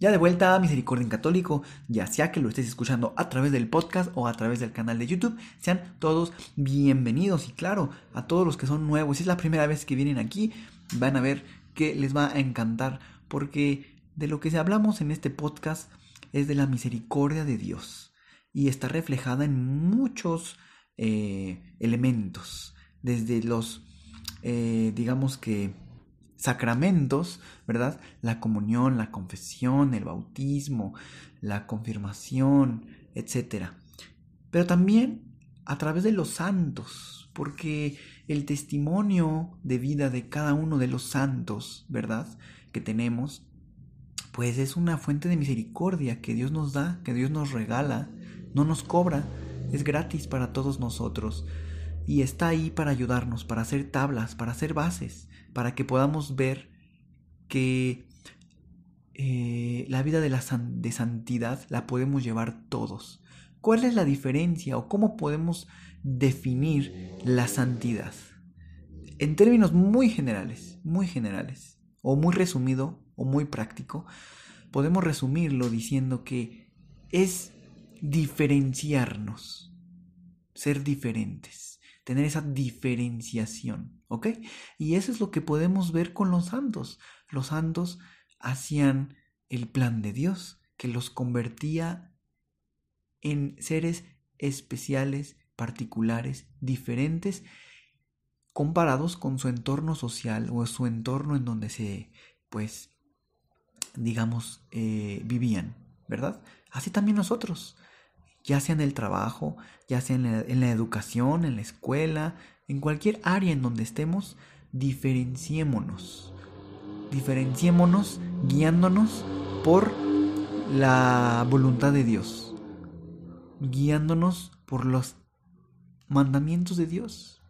Ya de vuelta a Misericordia en Católico, ya sea que lo estés escuchando a través del podcast o a través del canal de YouTube, sean todos bienvenidos. Y claro, a todos los que son nuevos, si es la primera vez que vienen aquí, van a ver que les va a encantar porque de lo que hablamos en este podcast es de la misericordia de Dios y está reflejada en muchos eh, elementos, desde los, eh, digamos que, sacramentos, ¿verdad? La comunión, la confesión, el bautismo, la confirmación, etc. Pero también a través de los santos, porque el testimonio de vida de cada uno de los santos, ¿verdad? Que tenemos, pues es una fuente de misericordia que Dios nos da, que Dios nos regala, no nos cobra, es gratis para todos nosotros y está ahí para ayudarnos, para hacer tablas, para hacer bases, para que podamos ver que eh, la vida de, la de santidad la podemos llevar todos. ¿Cuál es la diferencia o cómo podemos definir la santidad? En términos muy generales, muy generales, o muy resumido, o muy práctico, podemos resumirlo diciendo que es diferenciarnos, ser diferentes tener esa diferenciación, ¿ok? Y eso es lo que podemos ver con los santos. Los santos hacían el plan de Dios, que los convertía en seres especiales, particulares, diferentes, comparados con su entorno social o su entorno en donde se, pues, digamos, eh, vivían, ¿verdad? Así también nosotros ya sea en el trabajo, ya sea en la, educación, en la escuela, en cualquier área en donde estemos, diferenciémonos. Diferenciémonos guiándonos por la voluntad de Dios, guiándonos por los mandamientos de Dios.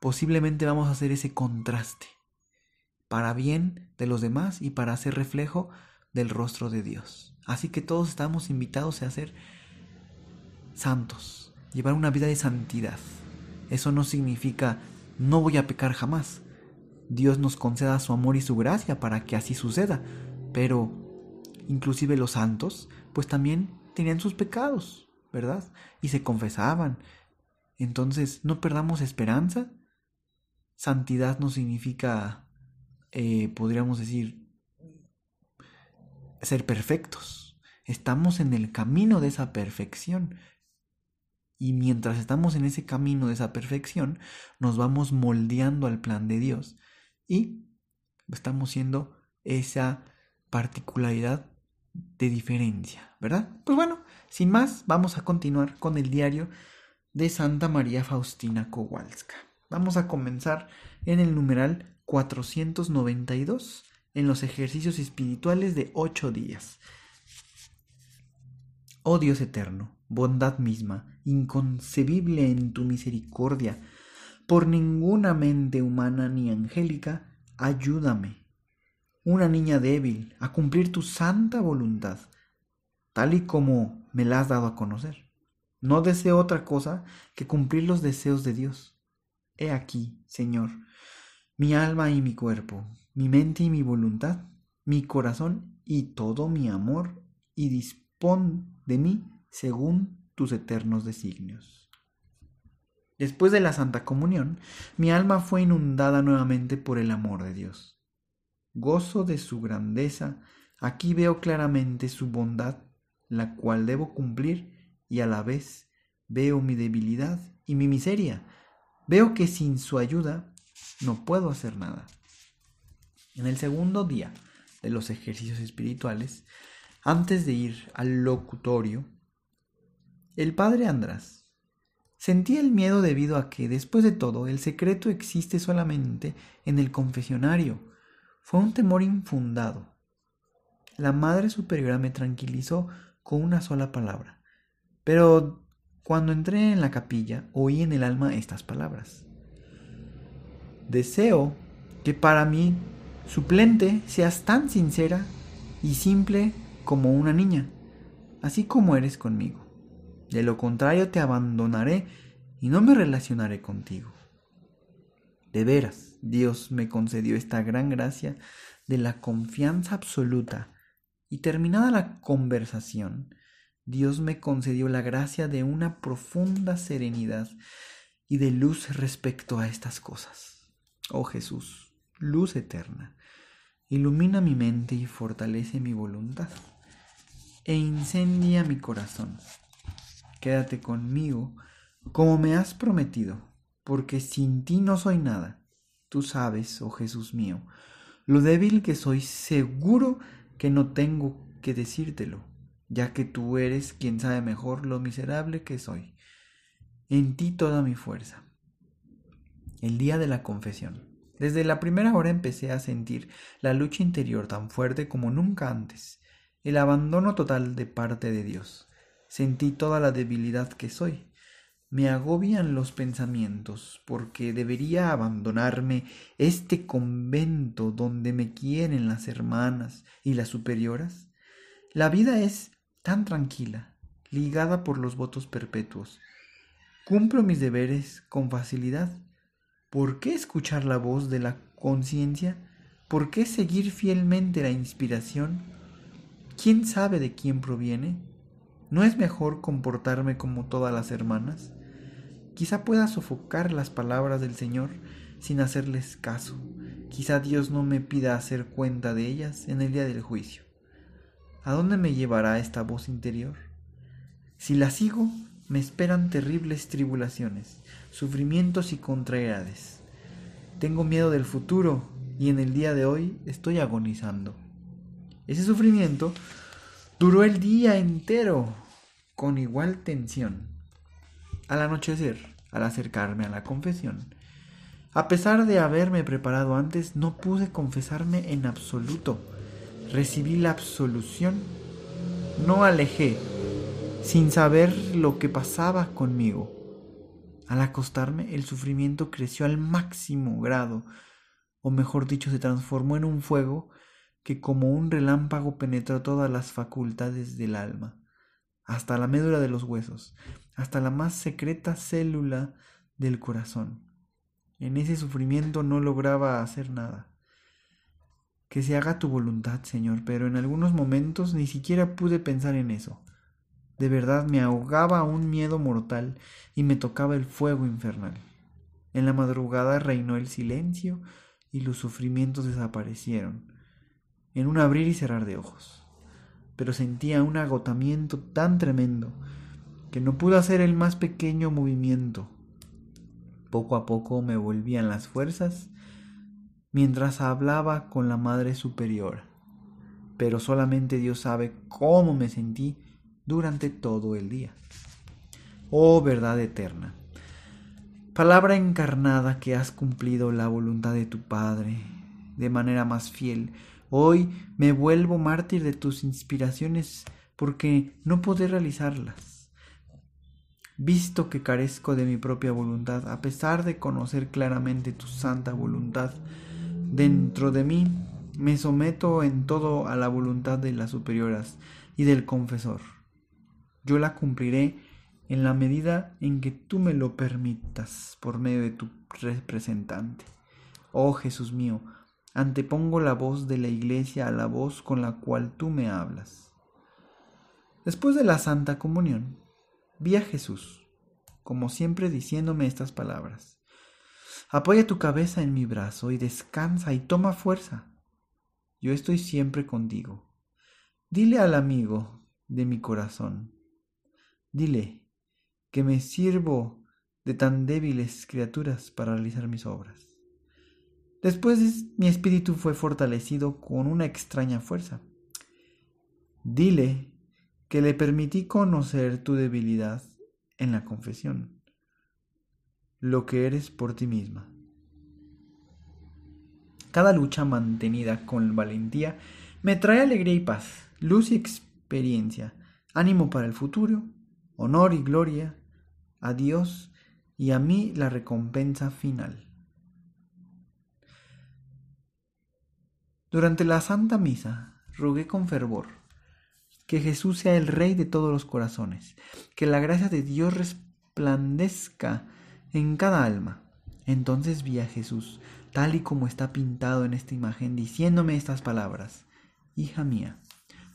Posiblemente vamos a hacer ese contraste para bien de los demás y para hacer reflejo del rostro de Dios. Así que todos estamos invitados a ser santos, llevar una vida de santidad. Eso no significa no voy a pecar jamás. Dios nos conceda su amor y su gracia para que así suceda. Pero inclusive los santos, pues también tenían sus pecados, ¿verdad? Y se confesaban. Entonces, no perdamos esperanza. Santidad no significa, eh, podríamos decir, ser perfectos. Estamos en el camino de esa perfección. Y mientras estamos en ese camino de esa perfección, nos vamos moldeando al plan de Dios. Y estamos siendo esa particularidad de diferencia, ¿verdad? Pues bueno, sin más, vamos a continuar con el diario de Santa María Faustina Kowalska. Vamos a comenzar en el numeral 492 en los ejercicios espirituales de ocho días. Oh Dios eterno, bondad misma, inconcebible en tu misericordia, por ninguna mente humana ni angélica, ayúdame, una niña débil, a cumplir tu santa voluntad, tal y como me la has dado a conocer. No deseo otra cosa que cumplir los deseos de Dios. He aquí, Señor, mi alma y mi cuerpo, mi mente y mi voluntad, mi corazón y todo mi amor, y dispón de mí según tus eternos designios. Después de la Santa Comunión, mi alma fue inundada nuevamente por el amor de Dios. Gozo de su grandeza, aquí veo claramente su bondad, la cual debo cumplir, y a la vez veo mi debilidad y mi miseria. Veo que sin su ayuda no puedo hacer nada. En el segundo día de los ejercicios espirituales, antes de ir al locutorio, el padre András sentía el miedo debido a que, después de todo, el secreto existe solamente en el confesionario. Fue un temor infundado. La Madre Superiora me tranquilizó con una sola palabra. Pero cuando entré en la capilla, oí en el alma estas palabras. Deseo que para mí suplente seas tan sincera y simple como una niña, así como eres conmigo. De lo contrario te abandonaré y no me relacionaré contigo. De veras, Dios me concedió esta gran gracia de la confianza absoluta y terminada la conversación, Dios me concedió la gracia de una profunda serenidad y de luz respecto a estas cosas. Oh Jesús, luz eterna, ilumina mi mente y fortalece mi voluntad, e incendia mi corazón. Quédate conmigo como me has prometido, porque sin ti no soy nada. Tú sabes, oh Jesús mío, lo débil que soy, seguro que no tengo que decírtelo, ya que tú eres quien sabe mejor lo miserable que soy. En ti toda mi fuerza. El día de la confesión. Desde la primera hora empecé a sentir la lucha interior tan fuerte como nunca antes, el abandono total de parte de Dios. Sentí toda la debilidad que soy. Me agobian los pensamientos porque debería abandonarme este convento donde me quieren las hermanas y las superioras. La vida es tan tranquila, ligada por los votos perpetuos. Cumplo mis deberes con facilidad ¿Por qué escuchar la voz de la conciencia? ¿Por qué seguir fielmente la inspiración? ¿Quién sabe de quién proviene? ¿No es mejor comportarme como todas las hermanas? Quizá pueda sofocar las palabras del Señor sin hacerles caso. Quizá Dios no me pida hacer cuenta de ellas en el día del juicio. ¿A dónde me llevará esta voz interior? Si la sigo, me esperan terribles tribulaciones, sufrimientos y contrariedades. Tengo miedo del futuro y en el día de hoy estoy agonizando. Ese sufrimiento duró el día entero con igual tensión. Al anochecer, al acercarme a la confesión, a pesar de haberme preparado antes, no pude confesarme en absoluto. Recibí la absolución. No alejé sin saber lo que pasaba conmigo. Al acostarme, el sufrimiento creció al máximo grado, o mejor dicho, se transformó en un fuego que como un relámpago penetró todas las facultades del alma, hasta la médula de los huesos, hasta la más secreta célula del corazón. En ese sufrimiento no lograba hacer nada. Que se haga tu voluntad, Señor, pero en algunos momentos ni siquiera pude pensar en eso. De verdad me ahogaba un miedo mortal y me tocaba el fuego infernal. En la madrugada reinó el silencio y los sufrimientos desaparecieron, en un abrir y cerrar de ojos. Pero sentía un agotamiento tan tremendo que no pude hacer el más pequeño movimiento. Poco a poco me volvían las fuerzas mientras hablaba con la Madre Superiora. Pero solamente Dios sabe cómo me sentí durante todo el día. Oh verdad eterna, palabra encarnada que has cumplido la voluntad de tu Padre de manera más fiel, hoy me vuelvo mártir de tus inspiraciones porque no podré realizarlas. Visto que carezco de mi propia voluntad, a pesar de conocer claramente tu santa voluntad, dentro de mí me someto en todo a la voluntad de las superioras y del confesor yo la cumpliré en la medida en que tú me lo permitas por medio de tu representante. Oh Jesús mío, antepongo la voz de la iglesia a la voz con la cual tú me hablas. Después de la Santa Comunión, vi a Jesús, como siempre diciéndome estas palabras. Apoya tu cabeza en mi brazo y descansa y toma fuerza. Yo estoy siempre contigo. Dile al amigo de mi corazón, Dile que me sirvo de tan débiles criaturas para realizar mis obras. Después mi espíritu fue fortalecido con una extraña fuerza. Dile que le permití conocer tu debilidad en la confesión, lo que eres por ti misma. Cada lucha mantenida con valentía me trae alegría y paz, luz y experiencia, ánimo para el futuro, honor y gloria a Dios y a mí la recompensa final. Durante la Santa Misa rogué con fervor que Jesús sea el Rey de todos los corazones, que la gracia de Dios resplandezca en cada alma. Entonces vi a Jesús, tal y como está pintado en esta imagen, diciéndome estas palabras, Hija mía,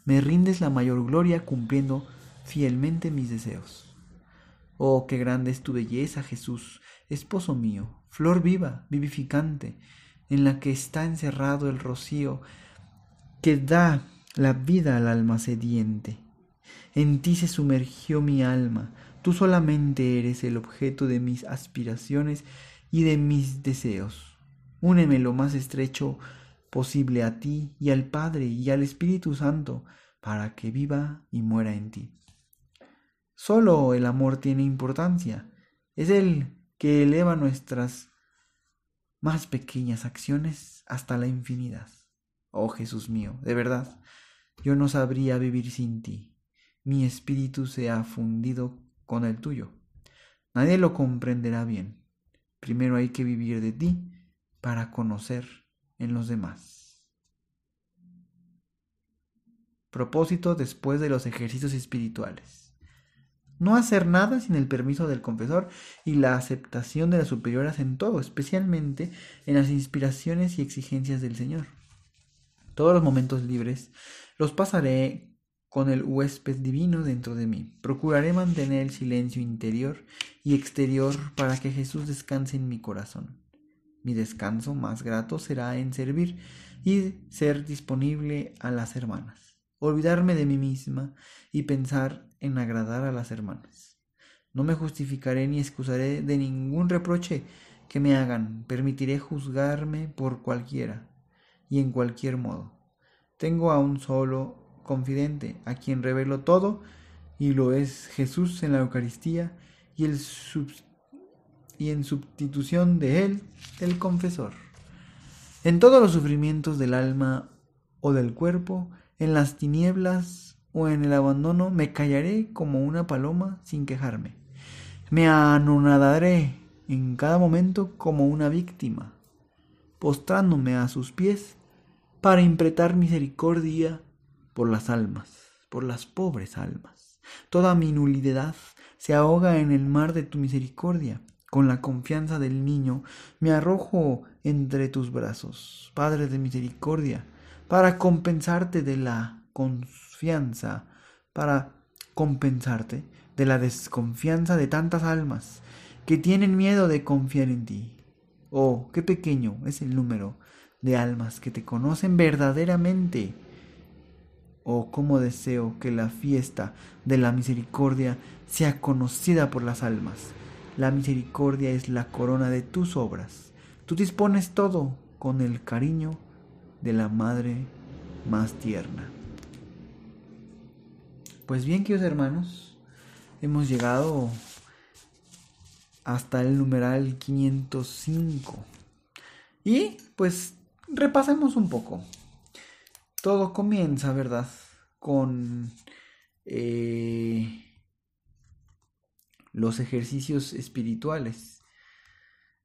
me rindes la mayor gloria cumpliendo fielmente mis deseos. Oh, qué grande es tu belleza, Jesús, esposo mío, flor viva, vivificante, en la que está encerrado el rocío que da la vida al alma sediente. En ti se sumergió mi alma, tú solamente eres el objeto de mis aspiraciones y de mis deseos. Úneme lo más estrecho posible a ti y al Padre y al Espíritu Santo, para que viva y muera en ti. Solo el amor tiene importancia, es el que eleva nuestras más pequeñas acciones hasta la infinidad. Oh Jesús mío, de verdad, yo no sabría vivir sin ti. Mi espíritu se ha fundido con el tuyo. Nadie lo comprenderá bien. Primero hay que vivir de ti para conocer en los demás. Propósito después de los ejercicios espirituales. No hacer nada sin el permiso del confesor y la aceptación de las superioras en todo, especialmente en las inspiraciones y exigencias del Señor. Todos los momentos libres los pasaré con el huésped divino dentro de mí. Procuraré mantener el silencio interior y exterior para que Jesús descanse en mi corazón. Mi descanso más grato será en servir y ser disponible a las hermanas. Olvidarme de mí misma y pensar en agradar a las hermanas. No me justificaré ni excusaré de ningún reproche que me hagan. Permitiré juzgarme por cualquiera y en cualquier modo. Tengo a un solo confidente, a quien revelo todo, y lo es Jesús en la Eucaristía y, el y en sustitución de él, el confesor. En todos los sufrimientos del alma o del cuerpo, en las tinieblas o en el abandono me callaré como una paloma sin quejarme. Me anonadaré en cada momento como una víctima, postrándome a sus pies para impretar misericordia por las almas, por las pobres almas. Toda mi nulidad se ahoga en el mar de tu misericordia. Con la confianza del niño me arrojo entre tus brazos, Padre de misericordia, para compensarte de la confianza para compensarte de la desconfianza de tantas almas que tienen miedo de confiar en ti. Oh, qué pequeño es el número de almas que te conocen verdaderamente. Oh, cómo deseo que la fiesta de la misericordia sea conocida por las almas. La misericordia es la corona de tus obras. Tú dispones todo con el cariño de la madre más tierna. Pues bien, queridos hermanos, hemos llegado hasta el numeral 505. Y pues repasemos un poco. Todo comienza, ¿verdad? Con eh, los ejercicios espirituales,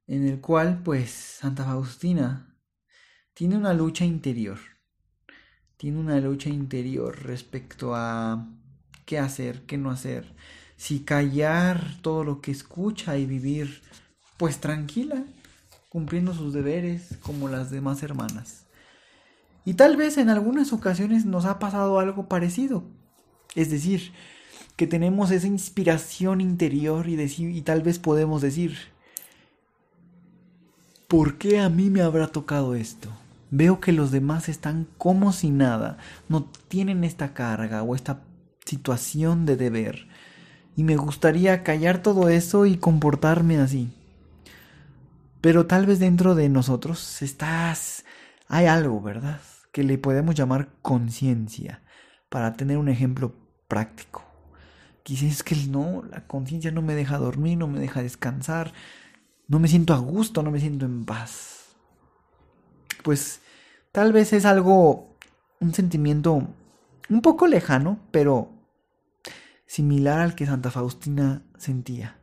en el cual pues Santa Faustina tiene una lucha interior. Tiene una lucha interior respecto a qué hacer, qué no hacer, si callar todo lo que escucha y vivir pues tranquila, cumpliendo sus deberes como las demás hermanas. Y tal vez en algunas ocasiones nos ha pasado algo parecido, es decir, que tenemos esa inspiración interior y, decir, y tal vez podemos decir, ¿por qué a mí me habrá tocado esto? Veo que los demás están como si nada, no tienen esta carga o esta situación de deber. Y me gustaría callar todo eso y comportarme así. Pero tal vez dentro de nosotros estás... hay algo, ¿verdad? Que le podemos llamar conciencia, para tener un ejemplo práctico. Quizás que no, la conciencia no me deja dormir, no me deja descansar, no me siento a gusto, no me siento en paz. Pues tal vez es algo un sentimiento un poco lejano, pero similar al que Santa Faustina sentía.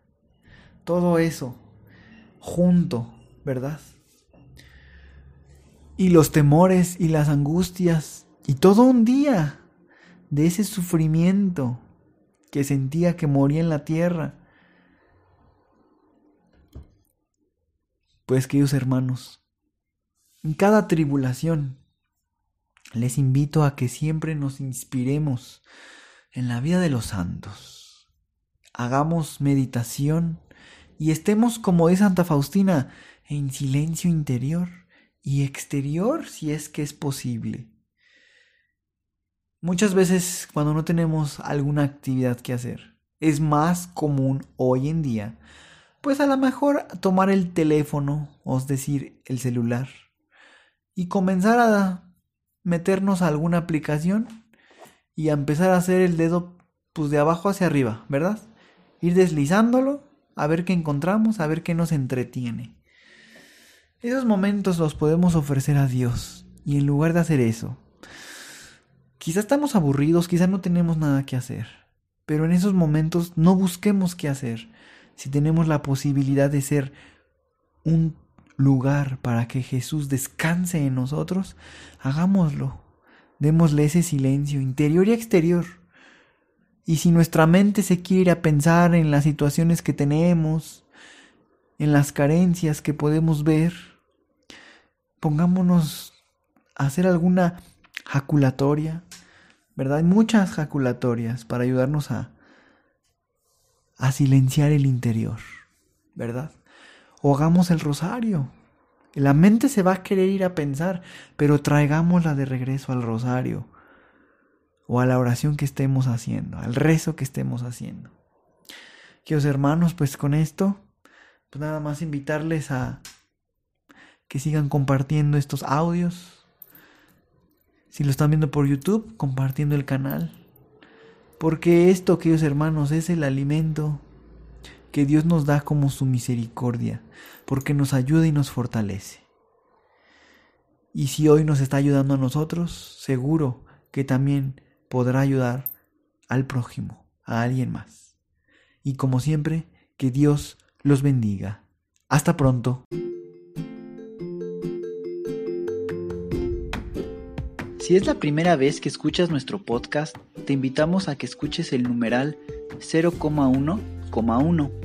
Todo eso junto, ¿verdad? Y los temores y las angustias y todo un día de ese sufrimiento que sentía que moría en la tierra. Pues queridos hermanos, en cada tribulación les invito a que siempre nos inspiremos en la vida de los santos. Hagamos meditación y estemos como es Santa Faustina, en silencio interior y exterior si es que es posible. Muchas veces cuando no tenemos alguna actividad que hacer, es más común hoy en día, pues a lo mejor tomar el teléfono, o es decir, el celular, y comenzar a meternos a alguna aplicación y a empezar a hacer el dedo pues de abajo hacia arriba, ¿verdad? Ir deslizándolo a ver qué encontramos, a ver qué nos entretiene. Esos momentos los podemos ofrecer a Dios y en lugar de hacer eso, Quizá estamos aburridos, quizá no tenemos nada que hacer, pero en esos momentos no busquemos qué hacer. Si tenemos la posibilidad de ser un lugar para que Jesús descanse en nosotros, hagámoslo. Démosle ese silencio interior y exterior. Y si nuestra mente se quiere a pensar en las situaciones que tenemos, en las carencias que podemos ver, pongámonos a hacer alguna jaculatoria, ¿verdad? Hay muchas jaculatorias para ayudarnos a, a silenciar el interior, ¿verdad? O hagamos el rosario. La mente se va a querer ir a pensar, pero traigámosla de regreso al rosario o a la oración que estemos haciendo, al rezo que estemos haciendo. Queridos hermanos, pues con esto, pues nada más invitarles a que sigan compartiendo estos audios, si lo están viendo por YouTube, compartiendo el canal. Porque esto, queridos hermanos, es el alimento que Dios nos da como su misericordia, porque nos ayuda y nos fortalece. Y si hoy nos está ayudando a nosotros, seguro que también podrá ayudar al prójimo, a alguien más. Y como siempre, que Dios los bendiga. Hasta pronto. Si es la primera vez que escuchas nuestro podcast, te invitamos a que escuches el numeral 0,1,1,